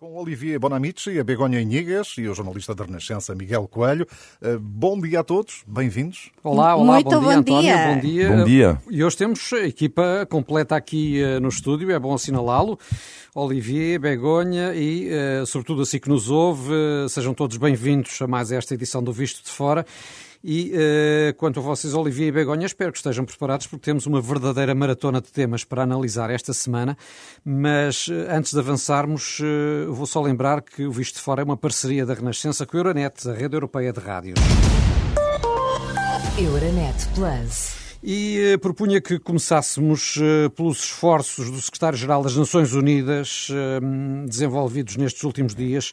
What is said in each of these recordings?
Com Olivier Bonamici, a Begonha Inigues e o jornalista da Renascença Miguel Coelho. Uh, bom dia a todos, bem-vindos. Olá, olá, Muito bom dia, bom António, dia. bom dia. Bom dia. E hoje temos a equipa completa aqui uh, no estúdio, é bom assinalá-lo. Olivier, Begonha e, uh, sobretudo, assim que nos ouve, sejam todos bem-vindos a mais esta edição do Visto de Fora. E uh, quanto a vocês, Olivier e Begonha, espero que estejam preparados porque temos uma verdadeira maratona de temas para analisar esta semana. Mas uh, antes de avançarmos, uh, vou só lembrar que o Visto de Fora é uma parceria da Renascença com a Euronet, a rede europeia de rádios. Euronet Plus. E propunha que começássemos pelos esforços do Secretário-Geral das Nações Unidas, desenvolvidos nestes últimos dias,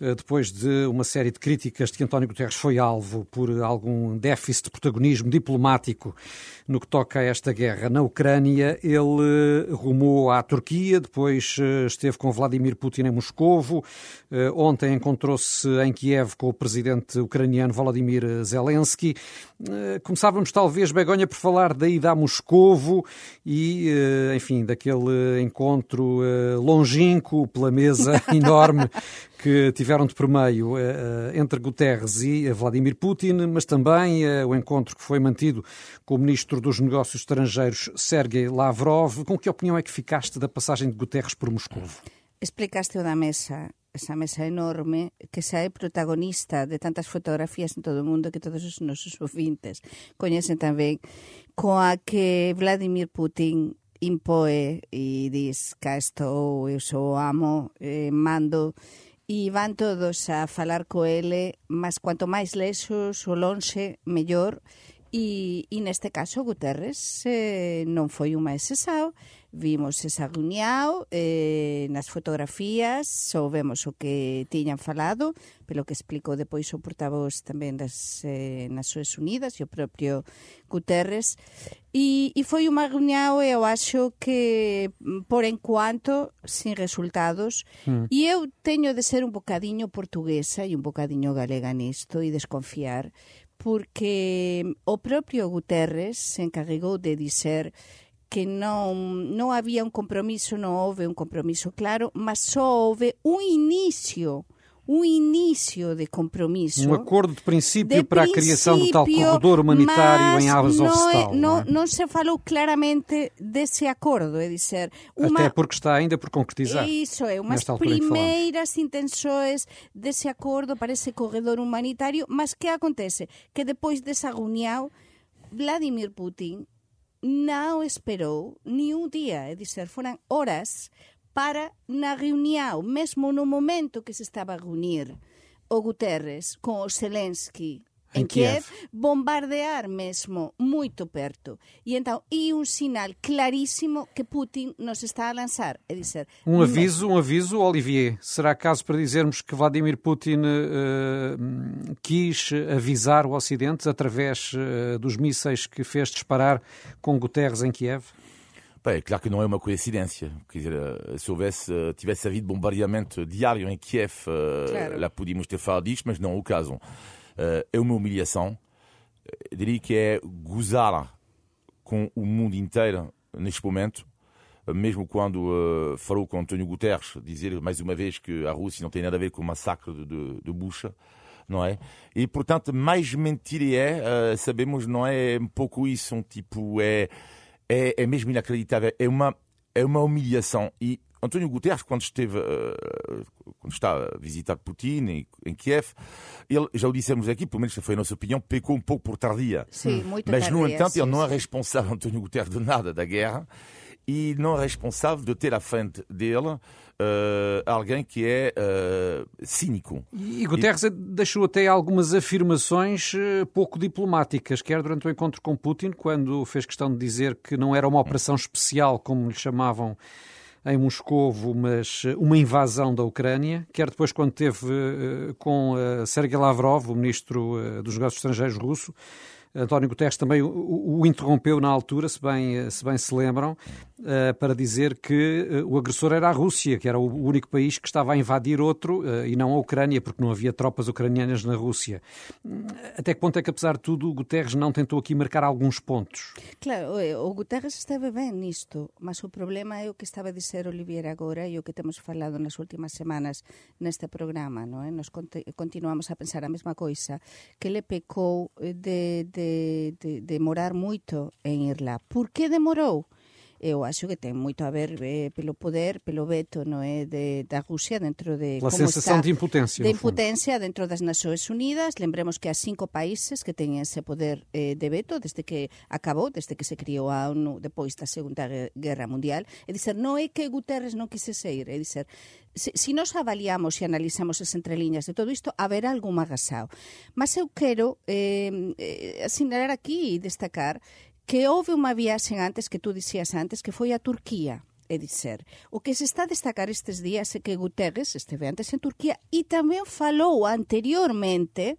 depois de uma série de críticas de que António Guterres foi alvo por algum déficit de protagonismo diplomático no que toca a esta guerra na Ucrânia. Ele eh, rumou à Turquia, depois eh, esteve com Vladimir Putin em Moscovo, eh, ontem encontrou-se em Kiev com o presidente ucraniano Volodymyr Zelensky. Eh, Começávamos talvez, Begonha, por falar da ida a Moscovo e, eh, enfim, daquele encontro eh, longínquo pela mesa enorme que tiveram de por meio eh, eh, entre Guterres e eh, Vladimir Putin, mas também o encontro que foi mantido com o ministro dos Negócios Estrangeiros, Sergei Lavrov. Com que opinião é que ficaste da passagem de Guterres por Moscovo? Explicaste o da mesa, esa mesa enorme que xa é protagonista de tantas fotografías en todo o mundo que todos os nosos ouvintes coñecen tamén, coa que Vladimir Putin impoe e dis cá estou, eu sou amo, eh, mando e van todos a falar co ele, mas cuanto máis lesos o lonxe, mellor. E, e neste caso Guterres eh, non foi unha exesao vimos esa reunião eh, nas fotografías, soubemos o que tiñan falado, pelo que explicou depois o portavoz tamén das eh, Nações Unidas e o propio Guterres, e, e foi unha reunião, eu acho que por enquanto sin resultados, Mm. e eu teño de ser un bocadiño portuguesa e un bocadiño galega nisto e desconfiar, porque o propio Guterres se encarregou de dizer que non, non había un compromiso, non houve un compromiso claro, mas só houve un inicio, un inicio de compromiso. Um acordo de princípio de para a criação do tal princípio, corredor humanitário em Azovstal. é- não non, é? non se falou claramente desse acordo, é dizer, uma, Até porque está ainda por concretizar. Iso é, falamos. primeiras intenções dese acordo para ese corredor humanitario, mas que acontece? Que depois desa reunião, Vladimir Putin non esperou ni un día, é dizer, foran horas para na reunión, mesmo no momento que se estaba a reunir o Guterres con o Zelensky Em Kiev, Kiev. bombardear mesmo moito perto. E então, e un sinal clarísimo que Putin nos está a lançar, é dizer, Um aviso, um aviso, Olivier. Será caso para dizermos que Vladimir Putin eh, quis avisar o Ocidente através eh, dos mísseis que fez disparar com Guterres em Kiev? Bem, é claro que não é uma coincidência. Quer dizer, eh, se houvesse, tivesse havido bombardeamento diário em Kiev, Claro. lá podíamos ter falado disto, mas não é o caso. Eh, É uma humilhação. Eu diria que é gozar com o mundo inteiro neste momento, eh, mesmo quando eh, falou com António Guterres, dizer mais uma vez que a Rússia não tem nada a ver com o massacre de, de, de Bucha, não é? E portanto, mais mentira é, eh, sabemos, não é um pouco isso, um tipo, é, é, é mesmo inacreditável, é uma, é uma humilhação. E António Guterres, quando esteve, eh, quando está a visitar Putin em, em Kiev, ele, já o dissemos aqui, pelo menos foi a nossa opinião, pecou um pouco por tardia. Sim, muito Mas, no tardia, entanto, sim, ele não é responsável, António Guterres, de nada da guerra e não é responsável de ter à frente dele eh, alguém que é eh, cínico. E Guterres deixou até algumas afirmações pouco diplomáticas, quer durante o encontro com Putin, quando fez questão de dizer que não era uma operação especial, como lhe chamavam em Moscovo, mas uma invasão da Ucrânia, quer depois quando teve eh, com eh, Sergei Lavrov, o ministro eh, dos Negócios Estrangeiros russo, António Guterres também o, o interrompeu na altura, se bem se, bem se lembram, uh, para dizer que uh, o agressor era a Rússia, que era o único país que estava a invadir outro uh, e não a Ucrânia, porque não havia tropas ucranianas na Rússia. Até que ponto é que, apesar de tudo, o Guterres não tentou aqui marcar alguns pontos? Claro, o Guterres esteve bem nisto, mas o problema é o que estava a dizer Olivier agora e o que temos falado nas últimas semanas neste programa, não é? Nos continuamos a pensar a mesma coisa, que ele pecou de, de, de demorar moito en irla. Por que demorou? Eu acho que ten moito a ver eh, pelo poder, pelo veto no é de, da Rusia dentro de a sensação de impotência de impotência dentro das Nações Unidas. Lembremos que há cinco países que teñen ese poder eh, de veto desde que acabou, desde que se criou a ONU depois da Segunda Guerra Mundial é dizer, non é que Guterres non quisese ir é dizer, se, se nos avaliamos e analizamos as entreliñas de todo isto, haberá algún agasao mas eu quero eh, eh, asinalar aquí e destacar que houve unha viaxe antes que tú dixías antes que foi a Turquía. É dizer, o que se está a destacar estes días é que Guterres esteve antes en Turquía e tamén falou anteriormente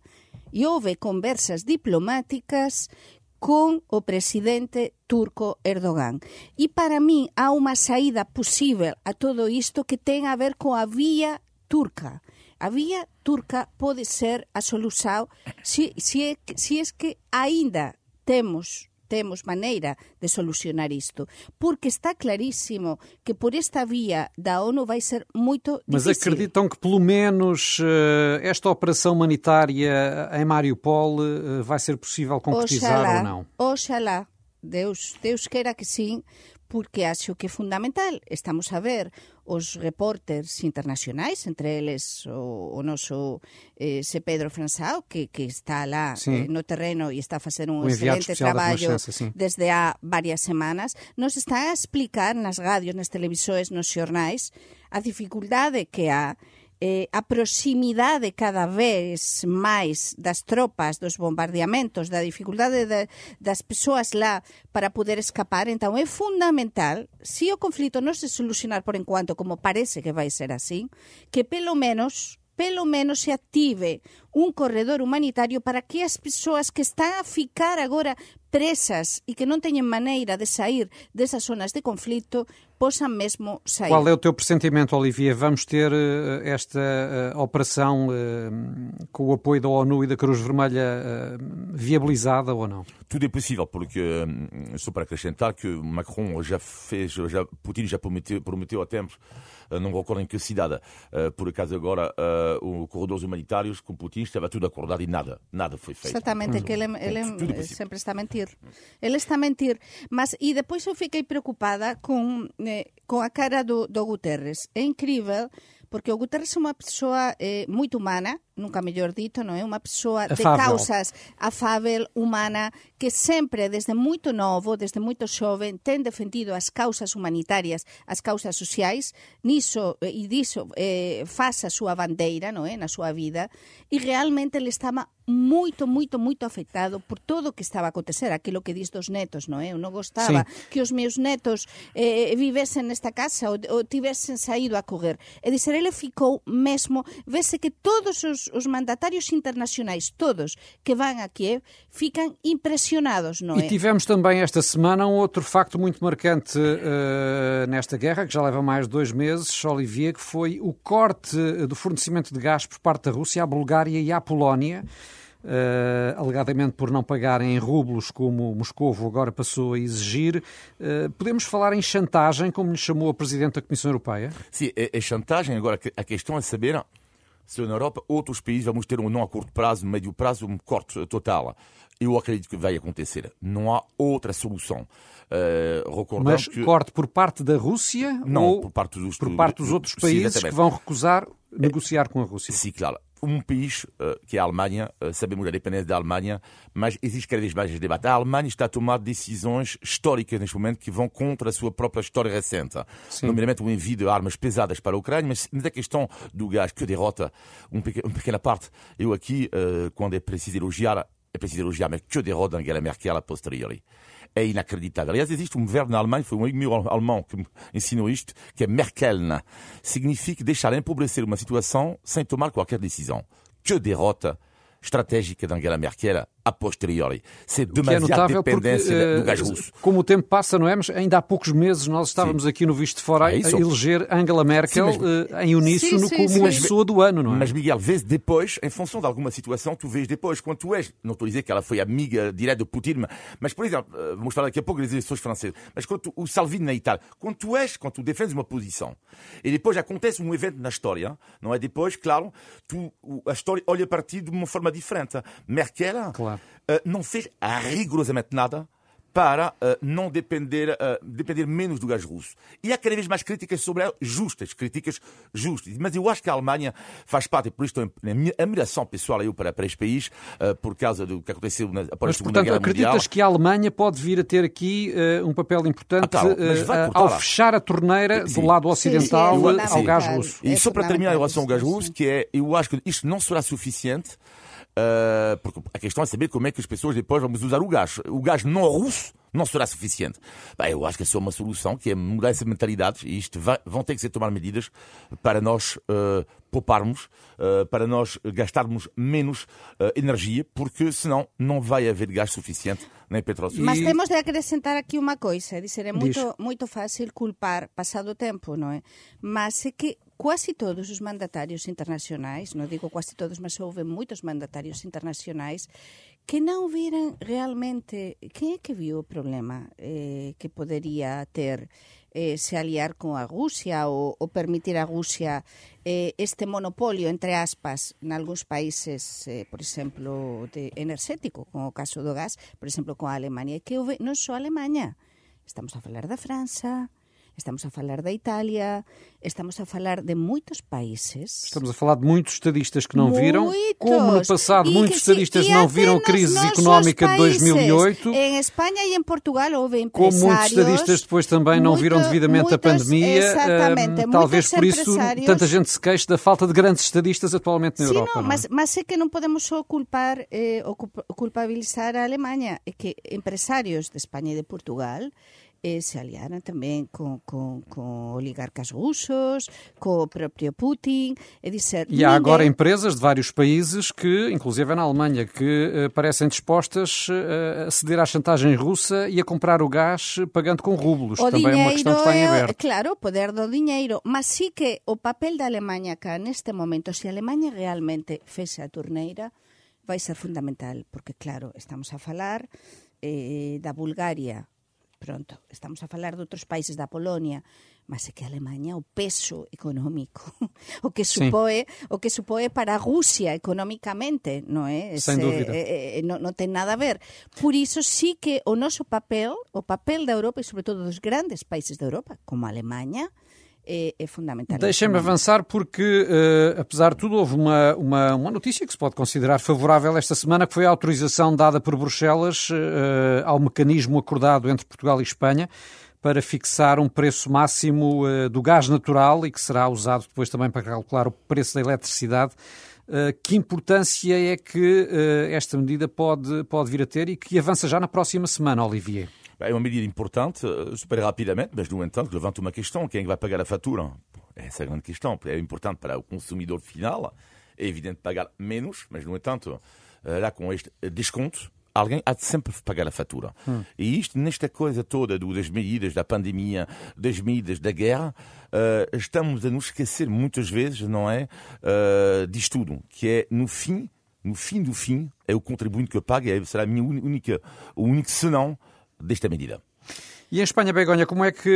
e houve conversas diplomáticas con o presidente turco Erdogan. E para mí há unha saída posible a todo isto que ten a ver coa vía turca. A vía turca pode ser a solución se, es que aínda temos temos maneira de solucionar isto, porque está clarísimo que por esta vía da ONU vai ser muito Mas difícil. Mas acreditam que pelo menos uh, esta operação humanitária em Mariupol uh, vai ser possível concretizar oxalá, ou não? Oxalá, Deus, Deus queira que sim, porque acho que é fundamental. Estamos a ver os reporters internacionais, entre eles o, o noso eh, se Pedro Fransao, que, que está lá eh, no terreno e está a facer un excelente traballo desde há varias semanas, nos está a explicar nas radios, nas televisores, nos xornais, a dificultade que há eh, a proximidade cada vez máis das tropas, dos bombardeamentos, da dificultade de, das persoas lá para poder escapar, então é fundamental, se o conflito non se solucionar por enquanto, como parece que vai ser así, que pelo menos pelo menos se active un corredor humanitario para que as persoas que están a ficar agora presas e que non teñen maneira de sair desas zonas de conflito possam mesmo sair. Qual é o teu pressentimento, Olivia? Vamos ter uh, esta uh, operação uh, com o apoio da ONU e da Cruz Vermelha viabilizada ou não? Tudo é possível, porque só para acrescentar que Macron já fez, já, Putin já prometeu, prometeu há tempos não recordo em que cidade. Por acaso agora, uh, os corredores humanitários com Putin estava tudo acordado e nada, nada foi feito. Exatamente, é que ele, ele é sempre está a mentir. Ele está a mentir. Mas, e depois eu fiquei preocupada com, eh, com a cara do, do Guterres. É incrível, porque o Guterres é uma pessoa eh, muito humana, nunca mellor dito, non é? Unha persoa de causas afável, humana, que sempre, desde moito novo, desde moito xoven, ten defendido as causas humanitarias, as causas sociais, niso e diso eh, faz a súa bandeira, non é? Na súa vida, e realmente ele estaba moito, moito, moito afectado por todo o que estaba a acontecer, aquilo que dis dos netos, non é? Eu non gostaba sí. que os meus netos eh, vivesen nesta casa ou, ou tivesen saído a correr. E dizer, ele ficou mesmo, vese que todos os, os mandatarios internacionais, todos que van a Kiev, fican impressionados, não é? E tivemos também esta semana um outro facto muito marcante uh, nesta guerra, que já leva mais de dois meses, Olivier, que foi o corte do fornecimento de gás por parte da Rússia à Bulgária e à Polónia. Uh, alegadamente por não pagarem em rublos, como Moscou agora passou a exigir. Uh, podemos falar em chantagem, como lhe chamou a Presidente da Comissão Europeia? Sim, é, é chantagem. Agora, a questão é saber se na Europa outros países vamos ter um não a curto prazo, médio prazo, um corte total. Eu acredito que vai acontecer. Não há outra solução. Uh, Mas que... corte por parte da Rússia não, ou por parte dos, por parte dos outros países que vão recusar negociar com a Rússia? Sim, claro um país, uh, que é a Alemanha, uh, sabemos a dependência da Alemanha, mas existe cada vez mais debate. A Alemanha está a tomar decisões históricas neste momento que vão contra a sua própria história recente. Sim. Nomeadamente o envio de armas pesadas para a Ucrânia, mas na questão do gás que derrota uma pequena parte. Eu aqui, uh, quando é preciso elogiar, é preciso elogiar, mas que derrota Angela Merkel a posteriori é inacreditável. Aliás, existe um verbo na Alemanha, foi um amigo meu alemão que me ensinou isto, que é Merkeln. Significa deixar empobrecer uma situação sem tomar qualquer decisão. Que derrota estratégica de Angela Merkel a posteriori. C'est demasiada é dependência porque, do gás russo. Como o tempo passa, não é? Mas ainda há poucos meses nós estávamos sim. aqui no Visto de Fora é a eleger Angela Merkel sim, mas... em uníssono sim, como a pessoa do ano, não é? Mas, Miguel, vês depois, em função de alguma situação, tu vês depois, quando tu és, não estou a dizer que ela foi amiga direta de Putin, mas, por exemplo, vamos falar daqui a pouco das eleições francesas, mas quando tu, o Salvini na Itália, quando tu és, quando tu defendes uma posição, e depois acontece um evento na história, não é? Depois, claro, tu, a história olha para ti de uma forma diferente. Merkel claro. Uh, não fez rigorosamente nada para uh, não depender, uh, depender menos do gás russo. E há cada vez mais críticas sobre ela, justas, críticas justas. Mas eu acho que a Alemanha faz parte, e por isso estou na minha admiração pessoal eu para, para este país, uh, por causa do que aconteceu na, após mas, a Segunda portanto, Guerra acreditas Mundial. que a Alemanha pode vir a ter aqui um papel importante ah, claro, ao fechar a torneira sim. do lado ocidental sim, sim, ao gás russo? E só para terminar em relação ao gás russo, que é, eu acho que isto não será suficiente Uh, porque a questão é saber como é que as pessoas depois vamos usar o gás. O gás não russo não será suficiente. Bem, eu acho que é só uma solução, que é mudar essas mentalidades, e isto vai, vão ter que ser tomar medidas para nós uh, pouparmos, uh, para nós gastarmos menos uh, energia, porque senão não vai haver gás suficiente nem petróleo suficiente. Mas temos de acrescentar aqui uma coisa, é dizer, é muito, muito fácil culpar passado o tempo, não é? Mas é que Quase todos os mandatarios internacionais, non digo quase todos, mas houve moitos mandatarios internacionais que non viran realmente quen é que viu o problema eh, que poderia ter eh, se aliar con a Rusia ou, ou permitir a Rusia eh, este monopolio, entre aspas, nalgúns países, eh, por exemplo, de enerxético, como o caso do gas, por exemplo, con a Alemania, que houve non só a Alemania, estamos a falar da França, Estamos a falar da Itália, estamos a falar de muitos países. Estamos a falar de muitos estadistas que não muitos. viram, como no passado muitos estadistas não viram a crise económica de 2008. Em Espanha e em Portugal houve empresários. Como muitos estadistas depois também não viram devidamente muitos, a pandemia. Exatamente. Um, talvez por isso tanta gente se queixe da falta de grandes estadistas atualmente na Sim, Europa. Não, não é? mas, mas é que não podemos só culpar eh, ou culpabilizar a Alemanha. É que empresários de Espanha e de Portugal eh, se aliaram também com, com, com oligarcas russos, com o próprio Putin. É dizer, e há agora empresas de vários países que, inclusive na Alemanha, que eh, parecem dispostas eh, a ceder à chantagem russa e a comprar o gás pagando com rublos. O também é uma questão que está em aberto. claro, o poder do dinheiro. Mas sim que o papel da Alemanha cá, neste momento, se a Alemanha realmente fecha a torneira, vai ser fundamental, porque, claro, estamos a falar eh, da Bulgária, pronto, estamos a falar de outros países da Polonia, mas é que a Alemanha o peso económico, o que supoe, sí. o que supoe para a Rusia economicamente, non é? Ese, Sen dúbida. Eh, eh, eh non, non ten nada a ver. Por iso sí que o noso papel, o papel da Europa e sobre todo dos grandes países da Europa, como a Alemanha, é, é fundamental. Deixem-me avançar porque, uh, apesar de tudo, houve uma, uma, uma, notícia que se pode considerar favorável esta semana, que foi a autorização dada por Bruxelas uh, ao mecanismo acordado entre Portugal e Espanha para fixar um preço máximo uh, do gás natural e que será usado depois também para calcular o preço da eletricidade. que importância é que esta medida pode, pode vir a ter e que avança já na próxima semana, Olivier? É uma medida importante, eh, super rapidamente, mas, no entanto, levanta uma questão: quem é vai pagar a fatura? Essa é a grande questão. É importante para o consumidor final, é evidente pagar menos, mas, no entanto, eh, lá com este desconto, alguém há de sempre pagar a fatura. Hum. E isto, nesta coisa toda das medidas da pandemia, das medidas da guerra, uh, estamos a nos esquecer muitas vezes, não é, uh, disto tudo, que é, no fim, no fim do fim, é o contribuinte que paga, é, será a minha única, o único senão desta medida. E em Espanha, Begonha, como é que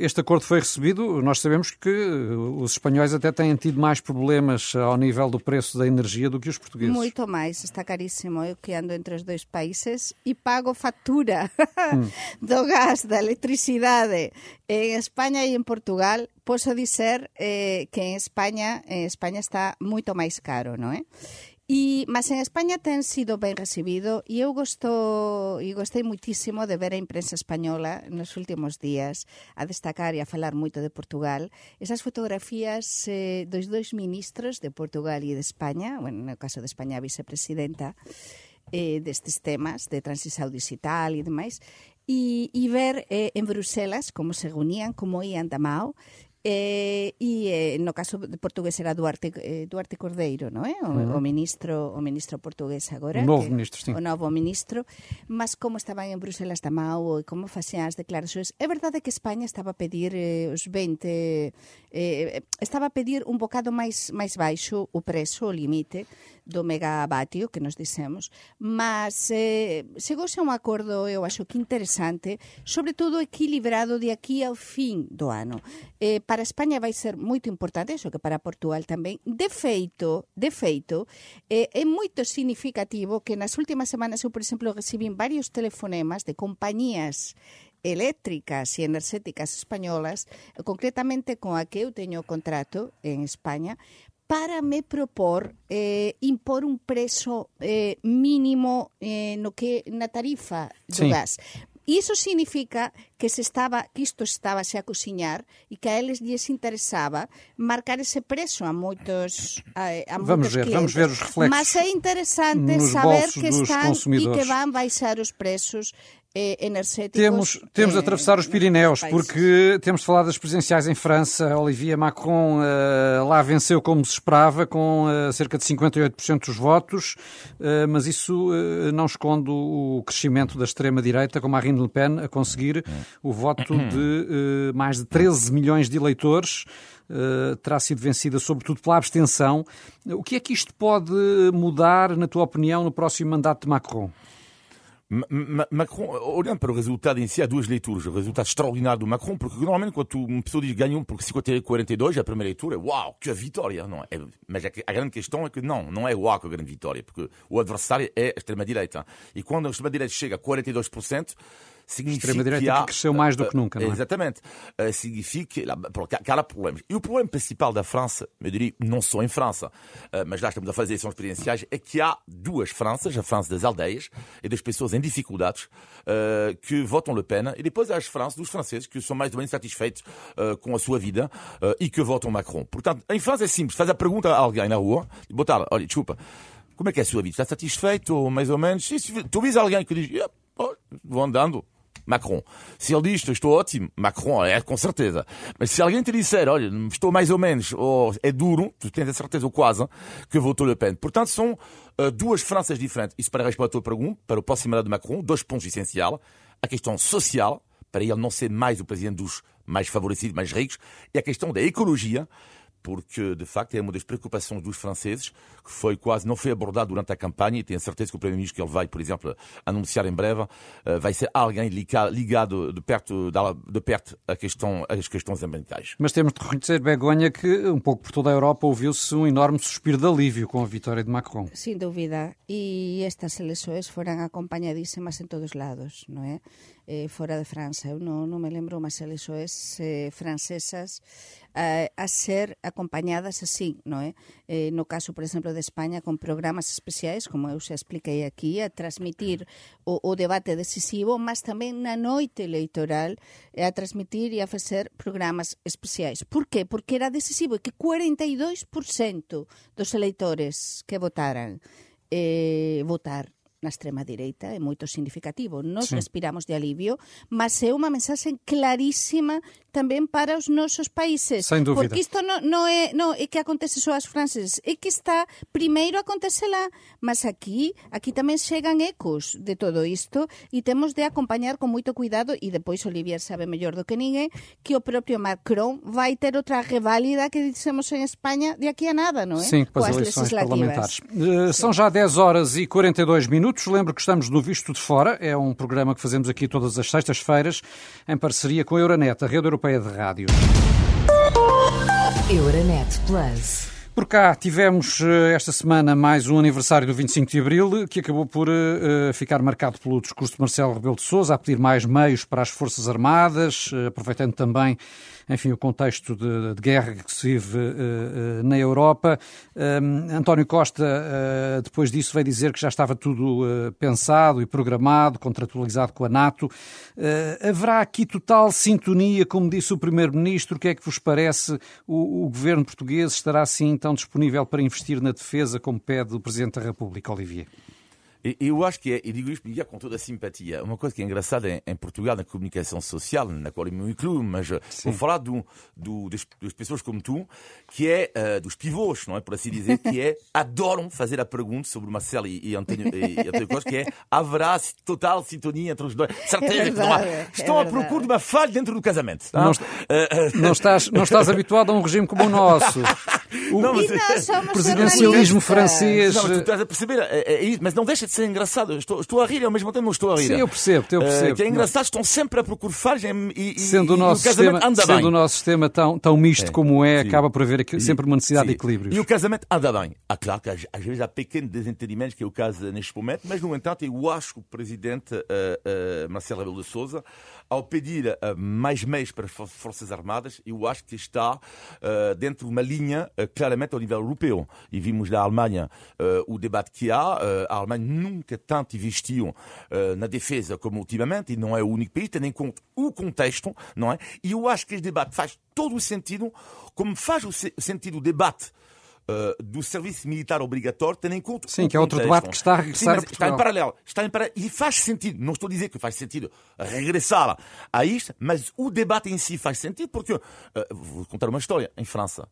este acordo foi recebido? Nós sabemos que os espanhóis até têm tido mais problemas ao nível do preço da energia do que os portugueses. Muito mais, está caríssimo. Eu que ando entre os dois países e pago fatura hum. do gás, da eletricidade em Espanha e em Portugal. Posso dizer eh, que em Espanha, em Espanha está muito mais caro, não é? E, mas en España ten sido ben recibido e eu gosto, e gostei muitísimo de ver a imprensa española nos últimos días a destacar e a falar moito de Portugal. Esas fotografías eh, dos ministros de Portugal e de España, bueno, no caso de España vicepresidenta, eh, destes temas de transição digital e demais, e, e ver eh, en Bruselas como se reunían, como ian da mao, Eh, e eh, no caso de portugués era Duarte, eh, Duarte Cordeiro, non é? O, o ministro o ministro portugués agora. O novo que, ministro, sim. O novo ministro. Mas como estaban en Bruselas da Mau e como facían as declaracións, é verdade que España estaba a pedir eh, os 20 eh, estaba a pedir un bocado máis máis baixo o prezo, o limite do megavatio que nos dissemos, mas eh, chegouse a un acordo, eu acho que interesante, sobre todo equilibrado de aquí ao fin do ano. Eh, para España vai ser moito importante, iso que para Portugal tamén. De feito, de feito, eh, é moito significativo que nas últimas semanas eu, por exemplo, recibín varios telefonemas de compañías eléctricas e enerxéticas españolas, concretamente con a que eu teño contrato en España, para me propor eh, impor un preso eh, mínimo eh, no que na tarifa do sí. gas. Iso significa que se estaba que isto estaba a cociñar e que a eles lles interesaba marcar ese preço a moitos a, a Vamos ver, clientes. vamos ver os reflexos Mas é interessante nos saber que están e que van baixar os preços energéticos. Temos, temos de eh, atravessar os Pirineus, porque temos de falar das presidenciais em França. Olivier Macron eh, lá venceu como se esperava, com eh, cerca de 58% dos votos, eh, mas isso não esconde o crescimento da extrema-direita, com Marine Le Pen a conseguir o voto de mais de 13 milhões de eleitores. eh, terá sido vencida sobretudo pela abstenção. O que é que isto pode mudar, na tua opinião, no próximo mandato de Macron? Ma- Ma- Macron, olhando para o resultado em si, há duas leituras. O resultado extraordinário do Macron, porque normalmente quando uma pessoa diz ganhou por 50 42, a primeira leitura é uau, que vitória. Não é? Mas a, a grande questão é que não, não é uau que a grande vitória, porque o adversário é a extrema-direita. E quando a extrema-direita chega a 42%, significa Extrema-direita que que cresceu mais do que nunca, não é? Exatamente. Uh, significa que, há- problemas. E o problema principal da França, eu diria, não só em França, uh, mas lá estamos a fazer eleições presidenciais, é que há duas Franças, a França das aldeias e das pessoas em dificuldades, que votam Le Pen, e depois há as Franças dos franceses, que são mais ou menos satisfeitos com a sua vida e que votam Macron. Portanto, em França é simples, faz a pergunta a alguém na rua, botar, olha, desculpa, como é que é a sua vida? Está satisfeito, ou mais ou menos? Se tu vês alguém que diz, "Yeah, oh, vou andando, Macron. Se ele diz estou ótimo, Macron é com certeza. Mas se alguém te disser, olha, estou mais ou menos, ou é duro, tu tens a certeza ou quase que votou Le Pen. Portanto, são uh, duas Franças diferentes. Isso para responder à tua pergunta, para o próximo mandato de Macron, dois pontos essenciais. A questão social, para ele não ser mais o presidente dos mais favorecidos, mais ricos, e a questão da ecologia, porque de facto é uma das preocupações dos franceses, que foi quase não foi abordado durante a campanha, e tenho certeza que o primeiro-ministro que ele vai, por exemplo, anunciar em breve, eh, vai ser alguém liga- ligado de perto, da- de perto à questão, às questões ambientais. Mas temos de reconhecer, Begonha, que um pouco por toda a Europa ouviu-se um enorme suspiro de alívio com a vitória de Macron. Sin dúbida. E estas eleições foran acompañadísimas en todos lados, non é? Eh, fora de França. Eu non, non me lembro máis eleições eh, francesas eh, a ser acompañadas así, non é? Eh, no caso, por exemplo, de España, con programas especiais, como eu xa expliquei aquí, a transmitir o, o debate decisivo, mas tamén na noite electoral eh, a transmitir e a facer programas especiais. Por qué? Porque era decisivo que 42% dos eleitores que votaran eh, votar na extrema direita é moito significativo. Nos respiramos de alivio, mas é unha mensaxe clarísima tamén para os nosos países. Sem dúvida. Porque isto non, non, é, non é que acontece só aos franceses, é que está primeiro acontece lá, mas aquí aquí tamén chegan ecos de todo isto e temos de acompañar con moito cuidado e depois Olivier sabe mellor do que ninguén que o propio Macron vai ter outra reválida que dixemos en España de aquí a nada, non é? Sim, com as eleições legislativas. parlamentares. Eh, São já 10 horas e 42 minutos. Lembro que estamos no Visto de Fora. É um programa que fazemos aqui todas as sextas-feiras em parceria com a Euronet, a rede europeia de rádio. Euronet Plus. Por cá tivemos eh, esta semana mais um aniversário do 25 de Abril, que acabou por eh, ficar marcado pelo discurso de Marcelo Rebelo de Sousa a pedir mais meios para as Forças Armadas, eh, aproveitando também, enfim, o contexto de, de guerra que se vive eh, eh, na Europa. Um, António Costa, eh, depois disso, veio dizer que já estava tudo pensado e programado, contratualizado com a NATO. Haverá aqui total sintonia, como disse o Primeiro-Ministro. O que é que vos parece? O, o governo português estará assim tão disponível para investir na defesa como pede o Presidente da República, Olivier? E eu acho que é, e digo isto com toda a simpatia, uma coisa que é engraçada em, em Portugal, na comunicação social, na qual eu me incluo, mas eh, Sim. vou falar do, do, das, das, pessoas como tu, que é uh, dos pivôs, não é? Por assim dizer, que é, adoram fazer a pergunta sobre Marcelo e, e António, e, António Costa, que é, haverá total sintonia entre os dois. Certeza é verdade, que não há. É Estão à procura de uma falha dentro do casamento. Tá? Não, uh, uh, não, estás, não estás habituado a um regime como o nosso. O não, mas, presidencialismo francês. Não, mas tu estás a perceber, é, é, mas não deixa de ser engraçado. Estou, estou a rir ao mesmo tempo, não estou a rir. Sim, eu percebo, eu percebo. Uh, que é engraçado, estão sempre a procurar falhas e, sendo o nosso e o sistema, anda sendo bem. o nosso sistema tão, tão misto é, como é, sim. acaba por haver aqui, sempre uma necessidade sim. de equilíbrio. E o casamento anda bem. Ah, claro que às, às vezes há pequenos desentendimentos, que é o caso neste momento, mas no entanto eu acho que o presidente uh, uh, Marcelo Rebelo de Sousa ao pedir uh, mais meios para as Forças Armadas, eu acho que está uh, dentro de uma linha uh, claramente ao nível europeu. E vimos na Alemanha o debate que há. a Alemanha nunca tanto investiu na defesa como ultimamente, e não é o único país, tendo em conta o contexto, não é? E eu acho que este debate faz todo o sentido, como faz o sentido o debate uh, do serviço militar obrigatório, tendo em conta. Sim, que é outro debate que está a regressar. Sim, está em paralelo. Está em paralelo. E faz sentido. Não estou a dizer que faz sentido regressar a isto, mas o debate em si faz sentido porque. Uh, vou contar uma história. Em França,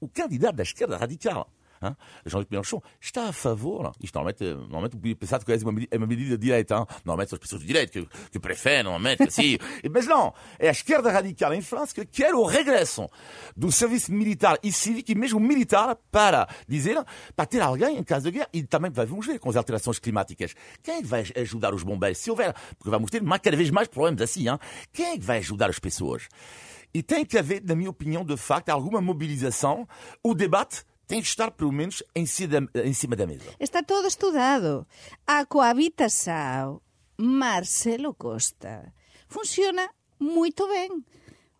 o, candidato da esquerda radical Hein? Jean-Luc Mélenchon está a favor. Isto normalmente, normalmente podia pensar que é uma, é uma medida de direita. Hein? Normalmente são as pessoas de direita que, que preferem, normalmente, assim. Mas não, é a esquerda radical em França que quer o regresso do serviço militar e cívico e mesmo militar para dizer, para ter alguém em caso de guerra. E também vamos ver com as alterações climáticas. Quem é que vai ajudar os bombeiros? Se houver, porque vamos ter mais, cada vez mais problemas assim. Hein? Quem é que vai ajudar as pessoas? E tem que haver, na minha opinião, de facto, alguma mobilização. O debate tem que estar, pelo menos, em cima, da, em cima da mesa. Está todo estudado. A cohabitação Marcelo Costa funciona muito bem.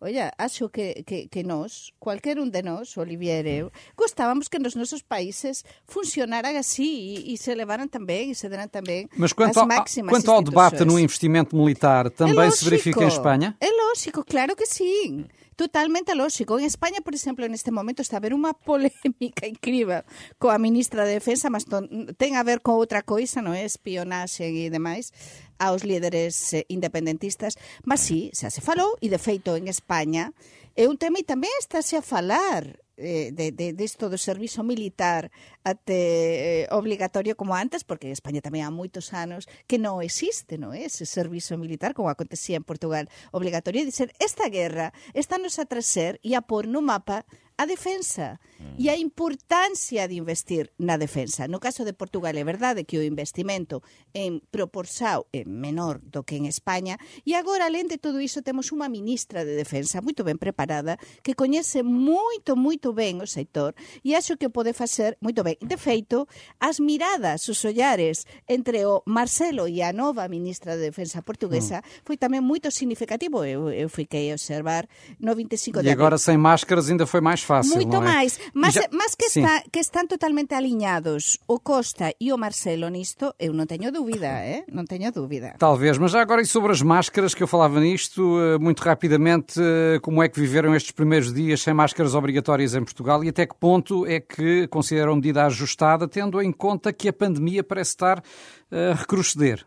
Olha, acho que, que, que nós, qualquer um de nós, Olivier e eu, gostávamos que nos nosos países funcionaran así e, e se levaran também e se deran também Mas quanto, ao, quanto ao debate no investimento militar, também é se verifica em Espanha? É lógico, claro que sim. Totalmente lógico. En España, por exemplo, neste momento está a haber unha polémica incrível coa ministra de Defensa, mas ten a ver con outra coisa, non é? Espionaxe e demais aos líderes eh, independentistas. Mas sí, xa se falou, e de feito en España é un tema e tamén estáse a falar eh, de, de, de isto do servizo militar até eh, obligatorio como antes, porque en España tamén há moitos anos que non existe non é? ese servizo militar como acontecía en Portugal obligatorio. E dizer esta guerra está nos a traser e a pôr no mapa a defensa e a importancia de investir na defensa. No caso de Portugal é verdade que o investimento en proporção é menor do que en España e agora, além de todo iso, temos unha ministra de defensa moito ben preparada que coñece moito, moito ben o sector e acho que pode facer moito ben. De feito, as miradas, os ollares entre o Marcelo e a nova ministra de defensa portuguesa mm. foi tamén moito significativo. Eu, eu fiquei a observar no 25 de E agora sem máscaras ainda foi mais fácil. Muito é? mais. Mas, já... mas que, está, que están totalmente alinhados o Costa e o Marcelo nisto, eu não tenho dúvida, eh? não tenho dúvida. Talvez, mas já agora e sobre as máscaras que eu falava nisto, eh, muito rapidamente, eh, como é que viveram estes primeiros dias sem máscaras obrigatórias em Portugal e até que ponto é que consideram medida ajustada, tendo em conta que a pandemia parece estar a recrudescer?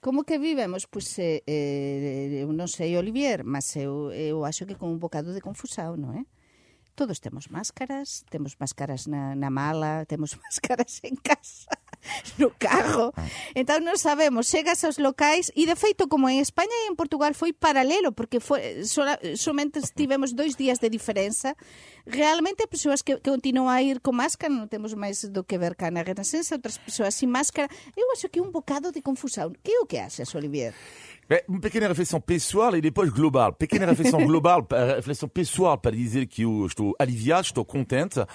Como que vivemos? Pois, eh, eh, eu non sei, Olivier, mas eu, eu acho que con un bocado de confusão, non é? todos temos máscaras, temos máscaras na, na mala, temos máscaras en casa, no carro. Entón non sabemos, chegas aos locais e de feito como en España e en Portugal foi paralelo porque foi sola, somente tivemos dois días de diferenza. Realmente persoas que, que continúan a ir con máscara, non temos máis do que ver cá na Renascença, outras persoas sin máscara. Eu acho que é un bocado de confusão. Que o que achas, Olivier? Pequena reflexão pessoal e depois global. Pequena reflexão global, reflexão pessoal para dizer que eu estou aliviado, estou contente. Uh, uh,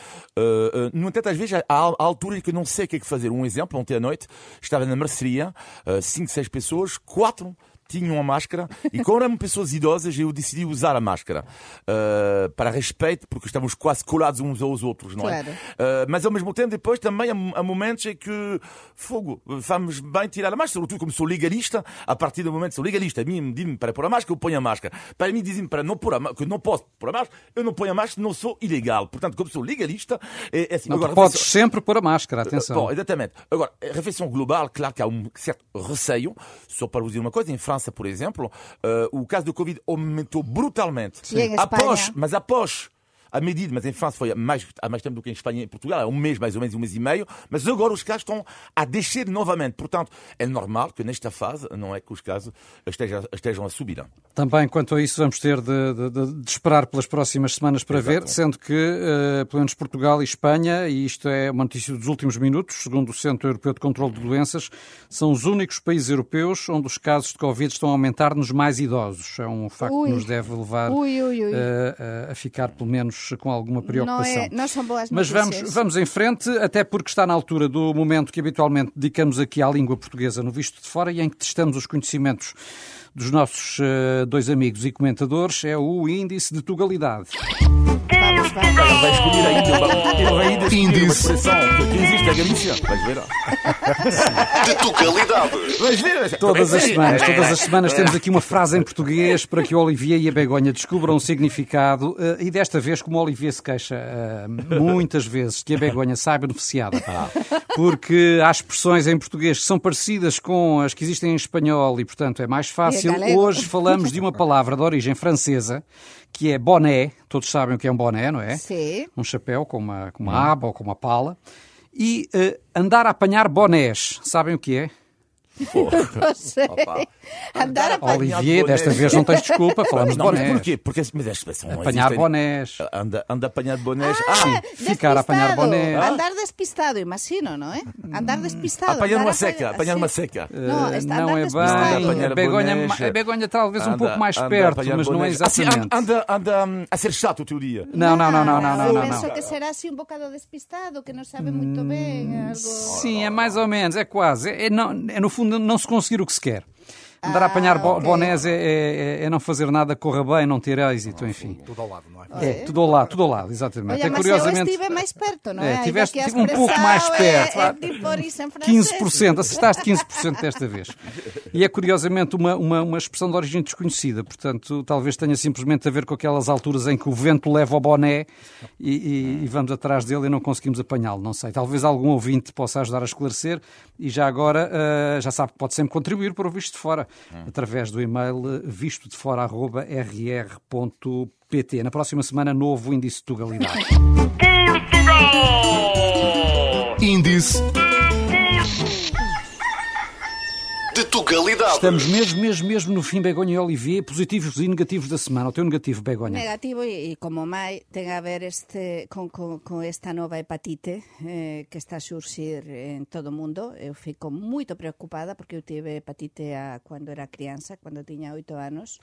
no entanto, às vezes há, há alturas que não sei o que é fazer. Um exemplo, ontem à noite estava na mercearia, uh, cinco, seis pessoas, quatro tinham a máscara e como eram pessoas idosas eu decidi usar a máscara uh, para respeito porque estamos quase colados uns aos outros não Claro. é Uh, mas ao mesmo tempo depois também há, momentos em que fogo vamos bem tirar a máscara sobretudo como sou legalista a partir do momento que sou legalista a mim me dizem para pôr a máscara eu ponho a máscara para mim dizem para não pôr a máscara que não posso pôr a máscara eu não ponho a máscara não sou ilegal portanto como sou legalista é, é assim Não, Agora, podes refeição- sempre pôr a máscara, atenção. Bom, exatamente. Agora, refeição global, claro que há um certo receio. Só para vos dizer uma coisa, em França, por exemplo, eh, o caso do Covid aumentou brutalmente. E em Após, Espanha? mas após a medida, mas em França foi há mais, há mais tempo do que em Espanha e em Portugal, há um mês, mais ou menos, um mês e meio, mas agora os casos estão a descer novamente. Portanto, é normal que nesta fase, não é que os casos estejam, estejam a subir. Também quanto a isso vamos ter de, de- de- de esperar pelas próximas semanas para ver, sendo que, eh, pelo menos Portugal e Espanha, e isto é uma notícia dos últimos minutos, segundo o Centro Europeu de Controlo de Doenças, são os únicos países europeus onde os casos de Covid estão a aumentar nos mais idosos. É um facto Ui. que nos deve levar Ui, ui, ui. a- a ficar, pelo menos, com alguma preocupação. Não, é, não são boas Mas notícias. vamos, vamos em frente, até porque está na altura do momento que habitualmente dedicamos aqui à língua portuguesa no Visto de Fora e em que testamos os conhecimentos dos nossos eh, dois amigos e comentadores, é o índice de tugalidade. Vamos. Vai escolher ainda uma, ele vai ainda escolher uma expressão que existe a Galícia. Vais ver. de tugalidade. Vais ver. Todas as semanas, todas as semanas temos aqui uma frase em português para que o Olivier e a Begonha descubram o significado eh, e desta vez, como o Olivier se queixa eh, muitas vezes que a Begonha sai beneficiada, porque há expressões em português que são parecidas com as que existem em espanhol e, portanto, é mais fácil. Hoje falamos de uma palavra de origem francesa que é boné. Todos sabem o que é um boné, não é? Sim. um chapéu com uma, com uma aba ou com uma pala. E eh, andar a apanhar bonés, sabem o que é? Não. Opa. Andar a Apanhar Olivier, bonés. desta vez não tens desculpa, falamos de Não, mas bonés. porquê? Porque, mas a expressão não Apanhar existe. bonés. Anda, anda a apanhar bonés. Ah, Ah, ficar a apanhar despistado. boné. Andar despistado, imagino, não é? Andar despistado. apanhar uma seca. apanhar- uma assim. seca. Não, Eh, está não andar é despistado. bem. A Begonha, bonés. a Begonha talvez um pouco mais perto, mas não é bonés. Ah, exatamente. anda, anda hum, a ser chato o teu dia. Não, não, não, não, não, não, não. penso não. que será assim um bocado despistado, que não sabe muito bem. Algo... Sim, é mais ou menos, é quase. É, é não, é no fundo não se conseguir o que se quer. Andar a apanhar Ah, ok. bonés é, é- é não fazer nada que corra bem, não ter êxito, enfim. Tudo ao lado, não é? É, tudo ao lado, tudo ao lado, exatamente. Olha, é mas curiosamente. eu estive mais perto, não É, é? Tiveste a um pouco mais perto, É, é tipo isso em francês. 15%, acertaste 15% desta vez. E é curiosamente uma, uma, uma expressão de origem desconhecida, portanto, talvez tenha simplesmente a ver com aquelas alturas em que o vento leva o boné e, e- e vamos atrás dele e não conseguimos apanhá-lo. Não sei. Talvez algum ouvinte possa ajudar a esclarecer e já agora ah, já sabe que pode sempre contribuir para o Visto de Fora através do e-mail eh, vistodefora.rr.pt. Na próxima semana, novo índice de tugalidade. Índice De tugalidade. Estamos mesmo, mesmo, mesmo no fim, Begonha e Olivier, positivos e negativos da semana. O teu negativo, Begonha. Negativo e, e como mai ten a ver este con, con, con esta nova hepatite eh, que está a surxir en todo o mundo. Eu fico moito preocupada porque eu tive hepatite a cando era crianza, cando tiña oito anos,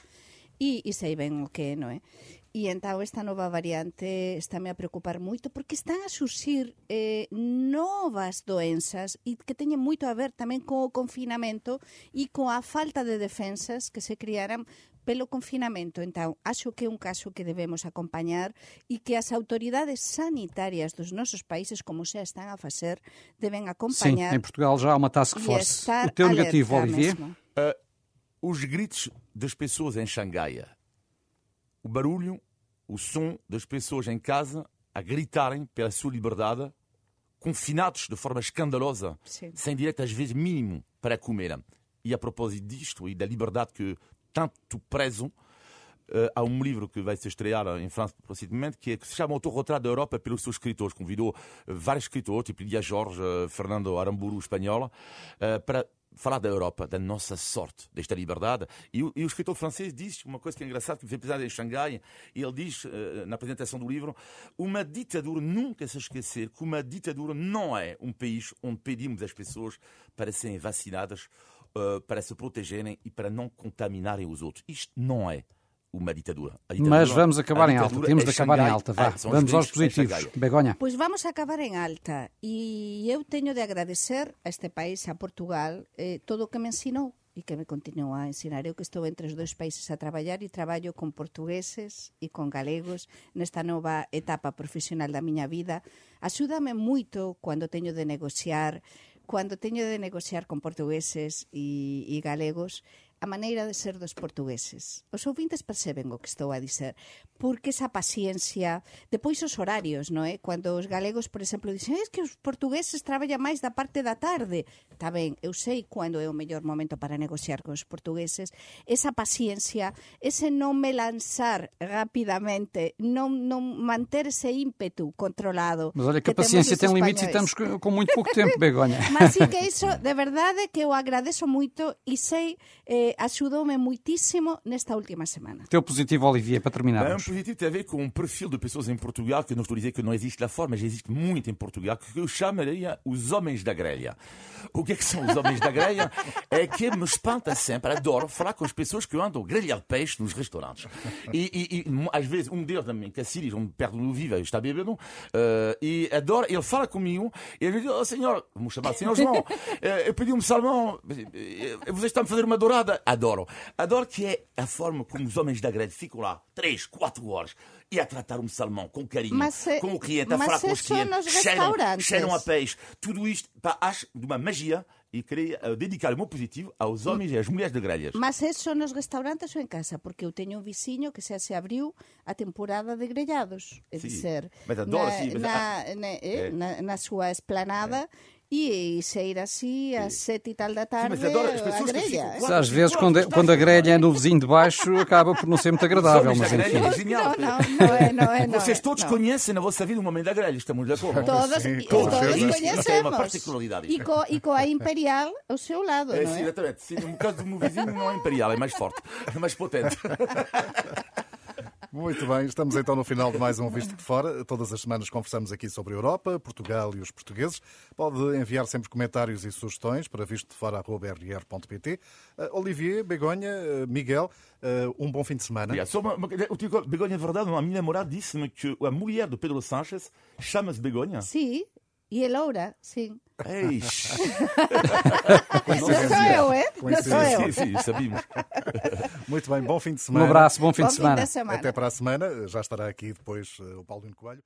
e, e sei ben o que é, non é? E entao esta nova variante estáme a preocupar moito porque están a surxir eh, novas doenzas e que teñen moito a ver tamén co confinamento e coa falta de defensas que se criaran pelo confinamento. Entón, acho que é un caso que debemos acompañar e que as autoridades sanitarias dos nosos países, como xa están a facer, deben Sim, acompañar em Portugal já há uma task force. O teu negativo, Olivier? mesmo. Os gritos das pessoas em Xangai, o barulho, o som das pessoas em casa a gritarem pela sua liberdade, confinados de forma escandalosa, Sim. sem direito às vezes mínimo para comer. E a propósito disto e da liberdade que tanto prezam, eh, há um livro que vai se estrear em França proximamente, que, é, que se chama Autorretrato da Europa pelos seus escritores. Convidou eh, vários escritores, tipo Lídia Jorge, eh, Fernando Aramburu, espanhola, eh, para falar da Europa, da nossa sorte, desta liberdade. E o, e o escritor francês diz uma coisa que é engraçada, que me fez pensar em Xangai, ele diz, eh, na apresentação do livro, uma ditadura, nunca se esquecer que uma ditadura não é um país onde pedimos às pessoas para serem vacinadas, eh, para se protegerem e para não contaminarem os outros. Isto não é uma ditadura. Ditadura- Mas vamos acabar em alta. Temos é de acabar em Xangai. alta. Vá. Ah, Vamos aos em positivos. Begonha. Pois vamos acabar en alta e eu teño de agradecer a este país, a Portugal, eh, todo o que me ensinou e que me continúa a ensinar. Eu que estou entre os dois países a traballar e traballo con portugueses e con galegos nesta nova etapa profesional da miña vida. Axúdame moito cando teño de negociar, cando teño de negociar con portugueses e, e galegos, a maneira de ser dos portugueses. Os ouvintes perceben o que estou a dizer, porque esa paciencia, depois os horarios, non é? Cando os galegos, por exemplo, dicen, es que os portugueses traballan máis da parte da tarde. Está ben, eu sei cando é o mellor momento para negociar con os portugueses. Esa paciencia, ese non me lanzar rapidamente, non, non manter ese ímpetu controlado. Mas olha que, que a tem os limites e estamos com muito pouco tempo, Begonha. Mas sí que iso, de verdade, que eu agradeço moito e sei, eh, axudoume muitísimo nesta última semana. Teu positivo, Olivier, para É um positivo tem a ver com um perfil de pessoas em Portugal, que eu não estou a dizer que não existe lá fora, mas existe muito em Portugal, que eu chamaria os homens da grelha. O que é que são os homens da grelha? É que me espanta sempre, adoro falar com as pessoas que andam a grelhar peixe nos restaurantes. E, e, e às vezes, um deles também, que é um perto no viva, está bêbado, eh, e adora, ele fala comigo, e ele diz, oh senhor, vamos chamar senhor João, eh, eu pedi um salmão, eh, você está a fazer uma dourada? Adoro. Adoro que é a forma como os homens da grelha ficam lá, 3, 4 horas, e a tratar um salmão com carinho, Mas, eh, com o cliente, a falar com os isso nos clientes, cheiram, restaurantes. cheiram a peixe. Tudo isto, pá, acho de uma magia e queria eh, dedicar o meu positivo aos homens e às mulheres de grelhas. Mas é só nos restaurantes ou en casa? Porque eu teño un vizinho que xa se abriu a temporada de grellados. É Sí, dizer, mas adoro, na, sí, mas- na, ah, na, eh, é. na, na súa esplanada e, e sair así às sete e tal da tarde mas adoro as a pessoas que grelha. Às vezes, quando, a- quando a grelha é no vizinho de baixo, acaba por não ser muito agradável, mas enfim. é genial. Não, não, não é, não é. Não Vocês é, todos não. conhecem na vossa vida um homem da grelha, estamos de acordo? Todos, Sim, e- com todos. Isso- isso é uma conhecemos. particularidade. E co, e coa Imperial ao seu lado, É, não sim, é? exatamente. Sim, no caso do meu vizinho não é imperial, é mais forte, é mais potente. Muito bem, estamos então no final de mais um Visto de Fora. Todas as semanas conversamos aqui sobre a Europa, Portugal e os portugueses. Pode enviar sempre comentários e sugestões para vistodefora.rr.pt. Uh, Olivier, Begonha, uh, Miguel, uh, um bom fim de semana. Só uma, uma, eu digo, Begonha, é verdade, a minha namorada disse-me que a mulher do Pedro Sánchez chama-se Begonha. Sim, e a Loura, sim. Eish. Não sou eu, é? Não sou eu. Sim, sim, sabíamos. Muito bem, bom fim de Um semana. abraço, bom fim Bom de semana. semana. Até para a semana. Já estará aqui depois uh, o Paulo Coelho.